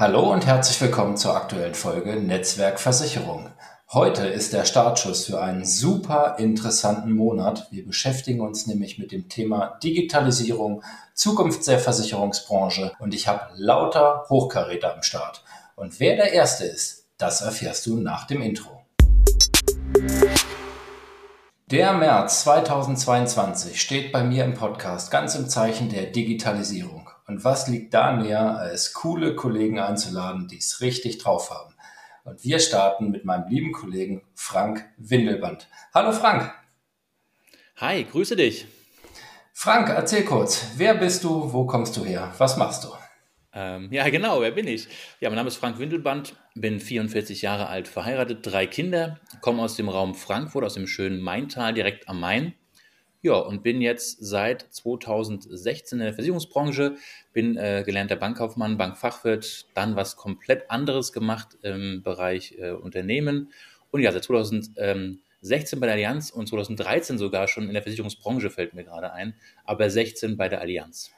Hallo und herzlich willkommen zur aktuellen Folge Netzwerk Versicherung. Heute ist der Startschuss für einen super interessanten Monat. Wir beschäftigen uns nämlich mit dem Thema Digitalisierung, Zukunft der Versicherungsbranche und ich habe lauter Hochkaräter am Start. Und wer der Erste ist, das erfährst du nach dem Intro. Der März 2022 steht bei mir im Podcast ganz im Zeichen der Digitalisierung. Und was liegt da näher, als coole Kollegen einzuladen, die es richtig drauf haben? Und wir starten mit meinem lieben Kollegen Frank Windelband. Hallo Frank. Hi, grüße dich. Frank, erzähl kurz, wer bist du, wo kommst du her, was machst du? Ähm, ja, genau, wer bin ich? Ja, mein Name ist Frank Windelband, bin 44 Jahre alt, verheiratet, drei Kinder, komme aus dem Raum Frankfurt, aus dem schönen Maintal, direkt am Main. Ja, und bin jetzt seit 2016 in der Versicherungsbranche, bin äh, gelernter Bankkaufmann, Bankfachwirt, dann was komplett anderes gemacht im Bereich äh, Unternehmen. Und ja, seit 2016 bei der Allianz und 2013 sogar schon in der Versicherungsbranche fällt mir gerade ein, aber 16 bei der Allianz.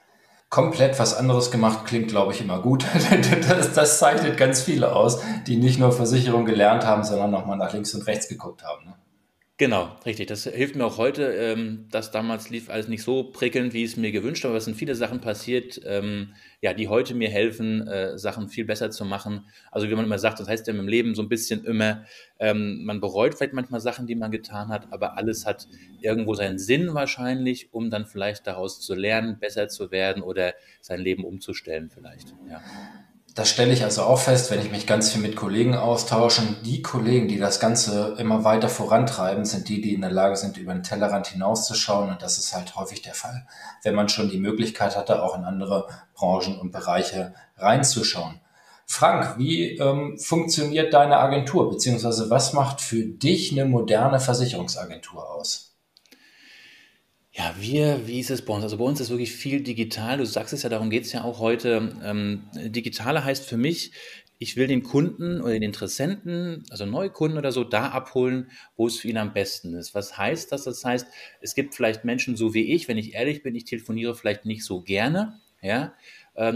Komplett was anderes gemacht klingt, glaube ich, immer gut. Das, das zeichnet ganz viele aus, die nicht nur Versicherung gelernt haben, sondern nochmal nach links und rechts geguckt haben. Ne? Genau, richtig. Das hilft mir auch heute. Ähm, das damals lief alles nicht so prickelnd, wie es mir gewünscht, aber es sind viele Sachen passiert, ähm, ja, die heute mir helfen, äh, Sachen viel besser zu machen. Also wie man immer sagt, das heißt ja im Leben so ein bisschen immer, ähm, man bereut vielleicht manchmal Sachen, die man getan hat, aber alles hat irgendwo seinen Sinn wahrscheinlich, um dann vielleicht daraus zu lernen, besser zu werden oder sein Leben umzustellen vielleicht. Ja. Das stelle ich also auch fest, wenn ich mich ganz viel mit Kollegen austausche. Die Kollegen, die das Ganze immer weiter vorantreiben, sind die, die in der Lage sind, über den Tellerrand hinauszuschauen. Und das ist halt häufig der Fall, wenn man schon die Möglichkeit hatte, auch in andere Branchen und Bereiche reinzuschauen. Frank, wie ähm, funktioniert deine Agentur, beziehungsweise was macht für dich eine moderne Versicherungsagentur aus? Ja, wir, wie ist es bei uns? Also bei uns ist wirklich viel digital. Du sagst es ja, darum geht es ja auch heute. Ähm, Digitale heißt für mich, ich will den Kunden oder den Interessenten, also Neukunden oder so, da abholen, wo es für ihn am besten ist. Was heißt das? Das heißt, es gibt vielleicht Menschen so wie ich, wenn ich ehrlich bin, ich telefoniere vielleicht nicht so gerne, ja,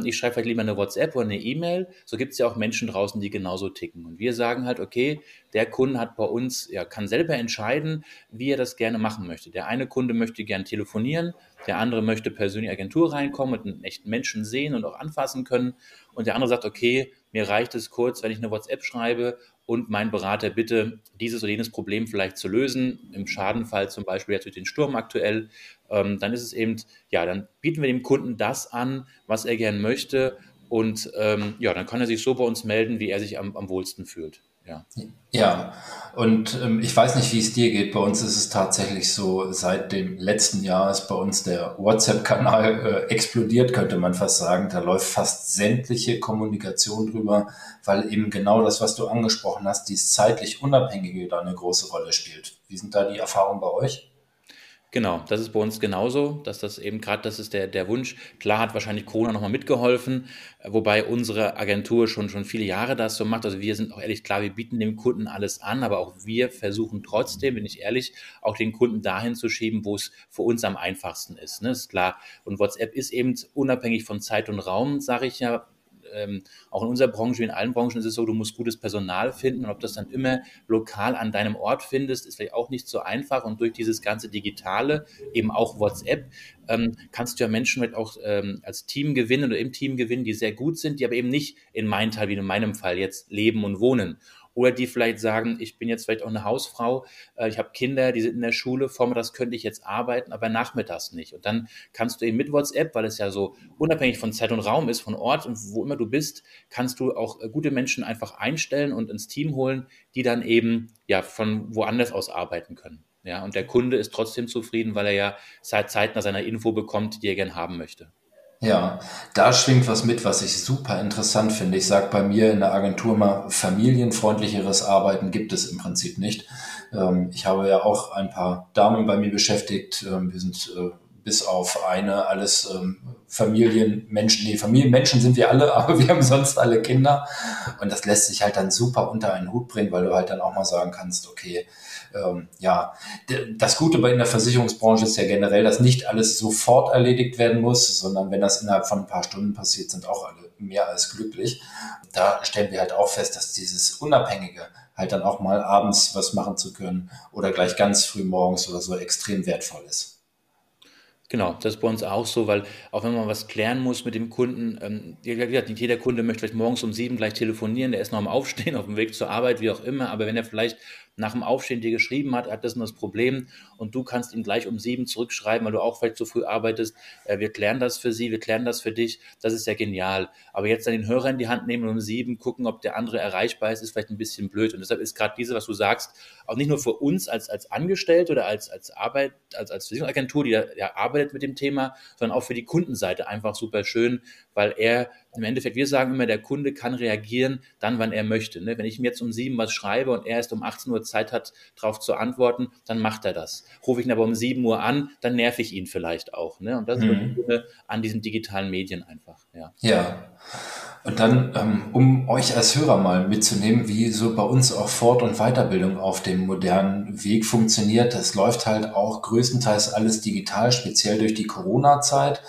ich schreibe vielleicht lieber eine WhatsApp oder eine E-Mail. So gibt es ja auch Menschen draußen, die genauso ticken. Und wir sagen halt, okay, der Kunde hat bei uns, ja, kann selber entscheiden, wie er das gerne machen möchte. Der eine Kunde möchte gern telefonieren, der andere möchte persönlich Agentur reinkommen und einen echten Menschen sehen und auch anfassen können. Und der andere sagt, okay, mir reicht es kurz, wenn ich eine WhatsApp schreibe und mein Berater bitte, dieses oder jenes Problem vielleicht zu lösen. Im Schadenfall zum Beispiel jetzt durch den Sturm aktuell. Ähm, dann ist es eben, ja, dann bieten wir dem Kunden das an, was er gern möchte. Und ähm, ja, dann kann er sich so bei uns melden, wie er sich am, am wohlsten fühlt. Ja. Ja, und ähm, ich weiß nicht, wie es dir geht. Bei uns ist es tatsächlich so, seit dem letzten Jahr ist bei uns der WhatsApp-Kanal äh, explodiert, könnte man fast sagen. Da läuft fast sämtliche Kommunikation drüber, weil eben genau das, was du angesprochen hast, dies zeitlich Unabhängige da eine große Rolle spielt. Wie sind da die Erfahrungen bei euch? Genau, das ist bei uns genauso, dass das eben gerade, das ist der, der Wunsch. Klar hat wahrscheinlich Corona nochmal mitgeholfen, wobei unsere Agentur schon, schon viele Jahre das so macht. Also wir sind auch ehrlich klar, wir bieten dem Kunden alles an, aber auch wir versuchen trotzdem, bin ich ehrlich, auch den Kunden dahin zu schieben, wo es für uns am einfachsten ist. Ne? Ist klar. Und WhatsApp ist eben unabhängig von Zeit und Raum, sage ich ja, ähm, auch in unserer Branche, wie in allen Branchen ist es so, du musst gutes Personal finden und ob das dann immer lokal an deinem Ort findest, ist vielleicht auch nicht so einfach und durch dieses ganze Digitale, eben auch WhatsApp, ähm, kannst du ja Menschen halt auch ähm, als Team gewinnen oder im Team gewinnen, die sehr gut sind, die aber eben nicht in meinem Teil, wie in meinem Fall jetzt leben und wohnen oder die vielleicht sagen, ich bin jetzt vielleicht auch eine Hausfrau, äh, ich habe Kinder, die sind in der Schule, vormittags könnte ich jetzt arbeiten, aber nachmittags nicht. Und dann kannst du eben mit WhatsApp, weil es ja so unabhängig von Zeit und Raum ist, von Ort und wo immer du bist, kannst du auch äh, gute Menschen einfach einstellen und ins Team holen, die dann eben ja von woanders aus arbeiten können. Ja, und der Kunde ist trotzdem zufrieden, weil er ja zeitnah seiner Info bekommt, die er gern haben möchte. Ja, da schwingt was mit, was ich super interessant finde. Ich sage bei mir in der Agentur mal, familienfreundlicheres Arbeiten gibt es im Prinzip nicht. Ähm, ich habe ja auch ein paar Damen bei mir beschäftigt. Ähm, wir sind äh, bis auf eine alles ähm, Familienmenschen, nee, Familienmenschen sind wir alle, aber wir haben sonst alle Kinder. Und das lässt sich halt dann super unter einen Hut bringen, weil du halt dann auch mal sagen kannst, okay, ähm, ja, das Gute bei in der Versicherungsbranche ist ja generell, dass nicht alles sofort erledigt werden muss, sondern wenn das innerhalb von ein paar Stunden passiert, sind auch alle mehr als glücklich. Da stellen wir halt auch fest, dass dieses Unabhängige halt dann auch mal abends was machen zu können oder gleich ganz früh morgens oder so extrem wertvoll ist. Genau, das ist bei uns auch so, weil auch wenn man was klären muss mit dem Kunden, ähm, nicht jeder Kunde möchte vielleicht morgens um sieben gleich telefonieren, der ist noch am Aufstehen, auf dem Weg zur Arbeit, wie auch immer, aber wenn er vielleicht nach dem Aufstehen dir geschrieben hat, hat das und das Problem und du kannst ihm gleich um sieben zurückschreiben, weil du auch vielleicht zu früh arbeitest. Äh, wir klären das für sie, wir klären das für dich. Das ist ja genial. Aber jetzt dann den Hörer in die Hand nehmen und um sieben gucken, ob der andere erreichbar ist, ist vielleicht ein bisschen blöd. Und deshalb ist gerade diese, was du sagst, auch nicht nur für uns als, als Angestellte oder als, als Arbeit, als, als Versicherungsagentur, die ja, ja arbeitet mit dem Thema, sondern auch für die Kundenseite einfach super schön, weil er im Endeffekt, wir sagen immer, der Kunde kann reagieren dann, wann er möchte. Ne? Wenn ich ihm jetzt um sieben was schreibe und er erst um 18 Uhr Zeit hat, darauf zu antworten, dann macht er das. Rufe ich ihn aber um sieben Uhr an, dann nerv ich ihn vielleicht auch. Ne? Und das mhm. ist an diesen digitalen Medien einfach. Ja. ja. Und dann, ähm, um euch als Hörer mal mitzunehmen, wie so bei uns auch Fort- und Weiterbildung auf dem modernen Weg funktioniert. Das läuft halt auch größtenteils alles digital, speziell durch die Corona-Zeit.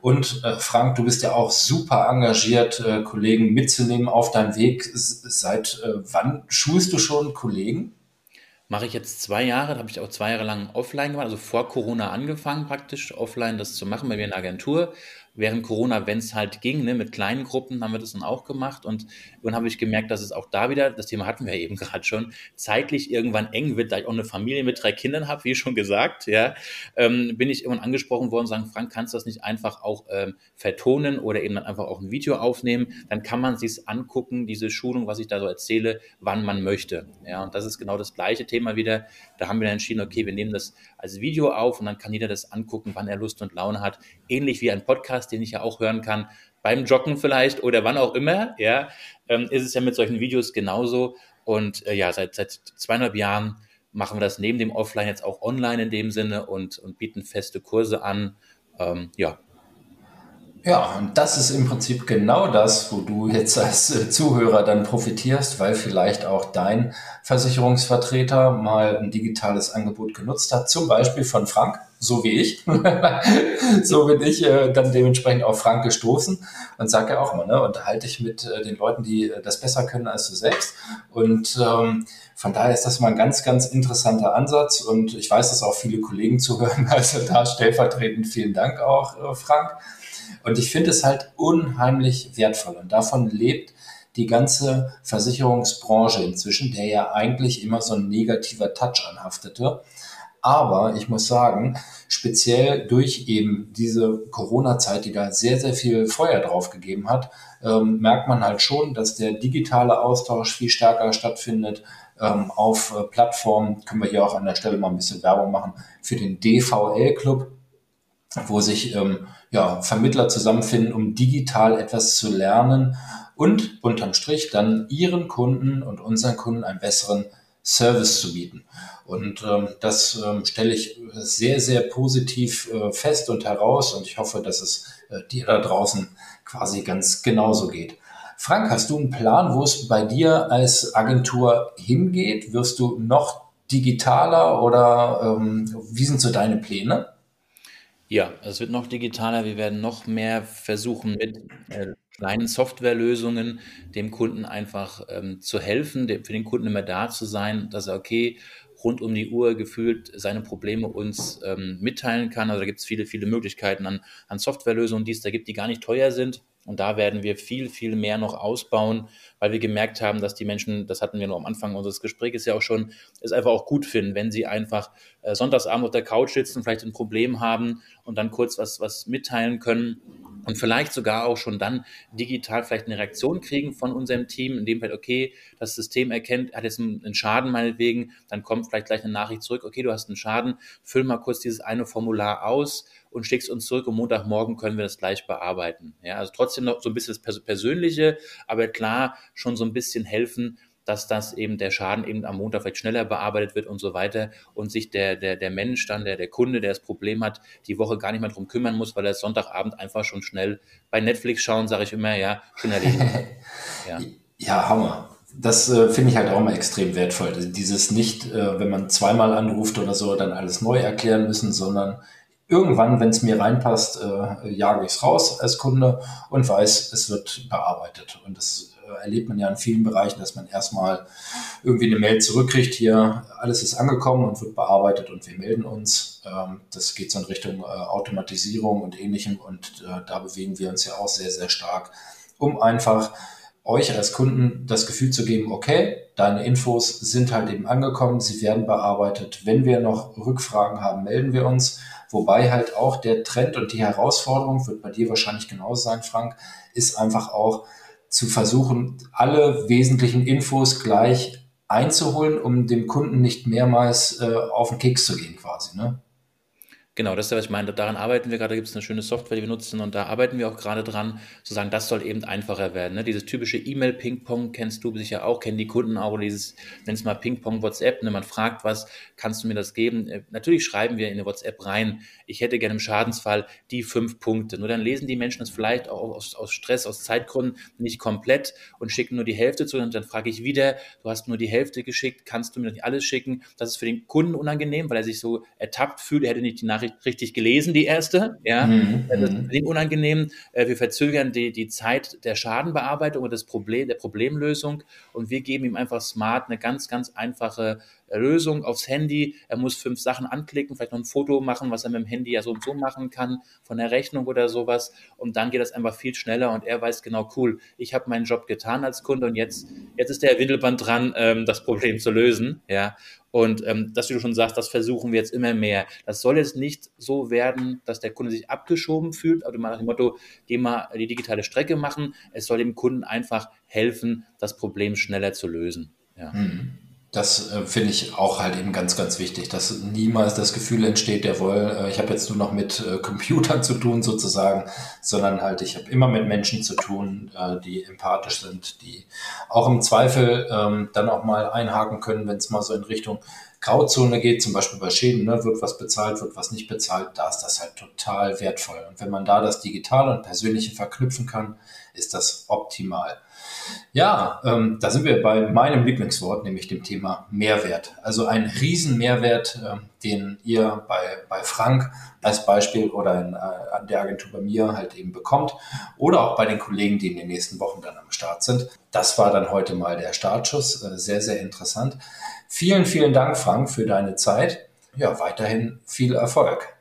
Und äh, Frank, du bist ja auch super engagiert, äh, Kollegen mitzunehmen auf deinem Weg. Seit äh, wann schulst du schon Kollegen? Mache ich jetzt zwei Jahre, da habe ich auch zwei Jahre lang offline gemacht, also vor Corona angefangen praktisch, offline das zu machen bei mir in der Agentur während Corona, wenn es halt ging, ne, mit kleinen Gruppen haben wir das dann auch gemacht und dann habe ich gemerkt, dass es auch da wieder, das Thema hatten wir eben gerade schon, zeitlich irgendwann eng wird, da ich auch eine Familie mit drei Kindern habe, wie schon gesagt, ja, ähm, bin ich irgendwann angesprochen worden und sagen, Frank, kannst du das nicht einfach auch ähm, vertonen oder eben dann einfach auch ein Video aufnehmen, dann kann man sich angucken, diese Schulung, was ich da so erzähle, wann man möchte, ja, und das ist genau das gleiche Thema wieder, da haben wir dann entschieden, okay, wir nehmen das als Video auf und dann kann jeder das angucken, wann er Lust und Laune hat, ähnlich wie ein Podcast, Podcast, den ich ja auch hören kann, beim Joggen vielleicht oder wann auch immer, ja, ähm, ist es ja mit solchen Videos genauso. Und äh, ja, seit, seit zweieinhalb Jahren machen wir das neben dem Offline jetzt auch online in dem Sinne und, und bieten feste Kurse an. Ähm, ja, ja, und das ist im Prinzip genau das, wo du jetzt als äh, Zuhörer dann profitierst, weil vielleicht auch dein Versicherungsvertreter mal ein digitales Angebot genutzt hat, zum Beispiel von Frank, so wie ich. so bin ich äh, dann dementsprechend auf Frank gestoßen und sage ja auch immer, ne, unterhalte dich mit äh, den Leuten, die das besser können als du selbst. Und ähm, von daher ist das mal ein ganz, ganz interessanter Ansatz und ich weiß, dass auch viele Kollegen zuhören, also da stellvertretend vielen Dank auch, Frank. Und ich finde es halt unheimlich wertvoll. Und davon lebt die ganze Versicherungsbranche inzwischen, der ja eigentlich immer so ein negativer Touch anhaftete. Aber ich muss sagen, speziell durch eben diese Corona-Zeit, die da sehr, sehr viel Feuer drauf gegeben hat, ähm, merkt man halt schon, dass der digitale Austausch viel stärker stattfindet. Ähm, auf äh, Plattformen können wir hier auch an der Stelle mal ein bisschen Werbung machen für den DVL-Club, wo sich ähm, ja, Vermittler zusammenfinden, um digital etwas zu lernen und unterm Strich dann ihren Kunden und unseren Kunden einen besseren Service zu bieten. Und ähm, das ähm, stelle ich sehr, sehr positiv äh, fest und heraus und ich hoffe, dass es äh, dir da draußen quasi ganz genauso geht. Frank, hast du einen Plan, wo es bei dir als Agentur hingeht? Wirst du noch digitaler oder ähm, wie sind so deine Pläne? Ja, es wird noch digitaler. Wir werden noch mehr versuchen, mit äh, kleinen Softwarelösungen dem Kunden einfach ähm, zu helfen, für den Kunden immer da zu sein, dass er, okay, rund um die Uhr gefühlt seine Probleme uns ähm, mitteilen kann. Also da gibt es viele, viele Möglichkeiten an, an Softwarelösungen, die es da gibt, die gar nicht teuer sind. Und da werden wir viel, viel mehr noch ausbauen, weil wir gemerkt haben, dass die Menschen, das hatten wir noch am Anfang unseres Gesprächs ja auch schon, es einfach auch gut finden, wenn sie einfach äh, sonntagsabend auf der Couch sitzen, vielleicht ein Problem haben und dann kurz was, was mitteilen können und vielleicht sogar auch schon dann digital vielleicht eine Reaktion kriegen von unserem Team, in dem Fall, okay, das System erkennt, hat jetzt einen Schaden meinetwegen, dann kommt vielleicht gleich eine Nachricht zurück, okay, du hast einen Schaden, füll mal kurz dieses eine Formular aus und schickst uns zurück und Montagmorgen können wir das gleich bearbeiten. Ja, also trotzdem noch so ein bisschen das Persönliche, aber klar schon so ein bisschen helfen, dass das eben der Schaden eben am Montag vielleicht schneller bearbeitet wird und so weiter und sich der, der, der Mensch dann, der, der Kunde, der das Problem hat, die Woche gar nicht mehr drum kümmern muss, weil er Sonntagabend einfach schon schnell bei Netflix schauen, sage ich immer, ja, schon erledigt. ja. ja, Hammer das äh, finde ich halt auch mal extrem wertvoll. Dieses nicht, äh, wenn man zweimal anruft oder so, dann alles neu erklären müssen, sondern irgendwann, wenn es mir reinpasst, äh, jage ich es raus als Kunde und weiß, es wird bearbeitet. Und das erlebt man ja in vielen Bereichen, dass man erstmal irgendwie eine Mail zurückkriegt, hier alles ist angekommen und wird bearbeitet und wir melden uns. Ähm, das geht so in Richtung äh, Automatisierung und ähnlichem und äh, da bewegen wir uns ja auch sehr, sehr stark, um einfach euch als Kunden das Gefühl zu geben, okay, deine Infos sind halt eben angekommen, sie werden bearbeitet. Wenn wir noch Rückfragen haben, melden wir uns. Wobei halt auch der Trend und die Herausforderung, wird bei dir wahrscheinlich genauso sein, Frank, ist einfach auch zu versuchen, alle wesentlichen Infos gleich einzuholen, um dem Kunden nicht mehrmals äh, auf den Keks zu gehen quasi. Ne? Genau, das ist ja, was ich meine. Daran arbeiten wir gerade. Da gibt es eine schöne Software, die wir nutzen und da arbeiten wir auch gerade dran, zu sagen, das soll eben einfacher werden. Ne? Dieses typische E-Mail-Ping-Pong kennst du sicher auch, kennen die Kunden auch, dieses, nenn es mal Ping-Pong WhatsApp. Ne? Man fragt was, kannst du mir das geben? Äh, natürlich schreiben wir in eine WhatsApp rein, ich hätte gerne im Schadensfall die fünf Punkte. Nur dann lesen die Menschen das vielleicht auch aus, aus Stress, aus Zeitgründen nicht komplett und schicken nur die Hälfte zu. Und dann frage ich wieder, du hast nur die Hälfte geschickt, kannst du mir nicht alles schicken? Das ist für den Kunden unangenehm, weil er sich so ertappt fühlt, er hätte nicht die Nachricht richtig gelesen, die erste. Ja, mhm. das ist mhm. unangenehm. Äh, wir verzögern die, die Zeit der Schadenbearbeitung und des Problem, der Problemlösung und wir geben ihm einfach smart eine ganz, ganz einfache Lösung aufs Handy. Er muss fünf Sachen anklicken, vielleicht noch ein Foto machen, was er mit dem Handy ja so und so machen kann, von der Rechnung oder sowas. Und dann geht das einfach viel schneller und er weiß genau, cool, ich habe meinen Job getan als Kunde und jetzt, jetzt ist der Windelband dran, ähm, das Problem zu lösen. Ja. Und ähm, das, wie du schon sagst, das versuchen wir jetzt immer mehr. Das soll jetzt nicht so werden, dass der Kunde sich abgeschoben fühlt, also nach dem Motto, geh mal die digitale Strecke machen. Es soll dem Kunden einfach helfen, das Problem schneller zu lösen. Ja. Mhm. Das äh, finde ich auch halt eben ganz, ganz wichtig, dass niemals das Gefühl entsteht, jawohl, äh, ich habe jetzt nur noch mit äh, Computern zu tun sozusagen, sondern halt ich habe immer mit Menschen zu tun, äh, die empathisch sind, die auch im Zweifel ähm, dann auch mal einhaken können, wenn es mal so in Richtung Grauzone geht, zum Beispiel bei Schäden, ne, wird was bezahlt, wird was nicht bezahlt, da ist das halt total wertvoll. Und wenn man da das Digitale und Persönliche verknüpfen kann, ist das optimal. Ja, ähm, da sind wir bei meinem Lieblingswort, nämlich dem Thema Mehrwert. Also ein Riesenmehrwert, äh, den ihr bei, bei Frank als Beispiel oder in, äh, an der Agentur bei mir halt eben bekommt oder auch bei den Kollegen, die in den nächsten Wochen dann am Start sind. Das war dann heute mal der Startschuss. Äh, sehr, sehr interessant. Vielen, vielen Dank, Frank, für deine Zeit. Ja, weiterhin viel Erfolg.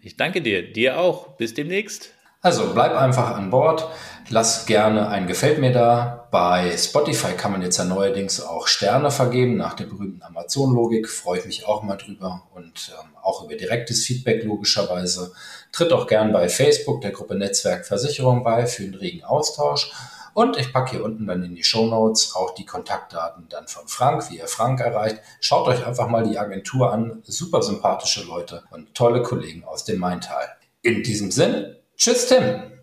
Ich danke dir. Dir auch. Bis demnächst. Also bleib einfach an Bord, lass gerne ein Gefällt mir da. Bei Spotify kann man jetzt ja neuerdings auch Sterne vergeben nach der berühmten Amazon-Logik. Freue ich mich auch mal drüber und ähm, auch über direktes Feedback logischerweise. Tritt auch gern bei Facebook der Gruppe Netzwerk Versicherung bei für einen regen Austausch. Und ich packe hier unten dann in die Show Notes auch die Kontaktdaten dann von Frank, wie ihr Frank erreicht. Schaut euch einfach mal die Agentur an. Super sympathische Leute und tolle Kollegen aus dem Maintal. In diesem Sinne, Tschüss, Tim.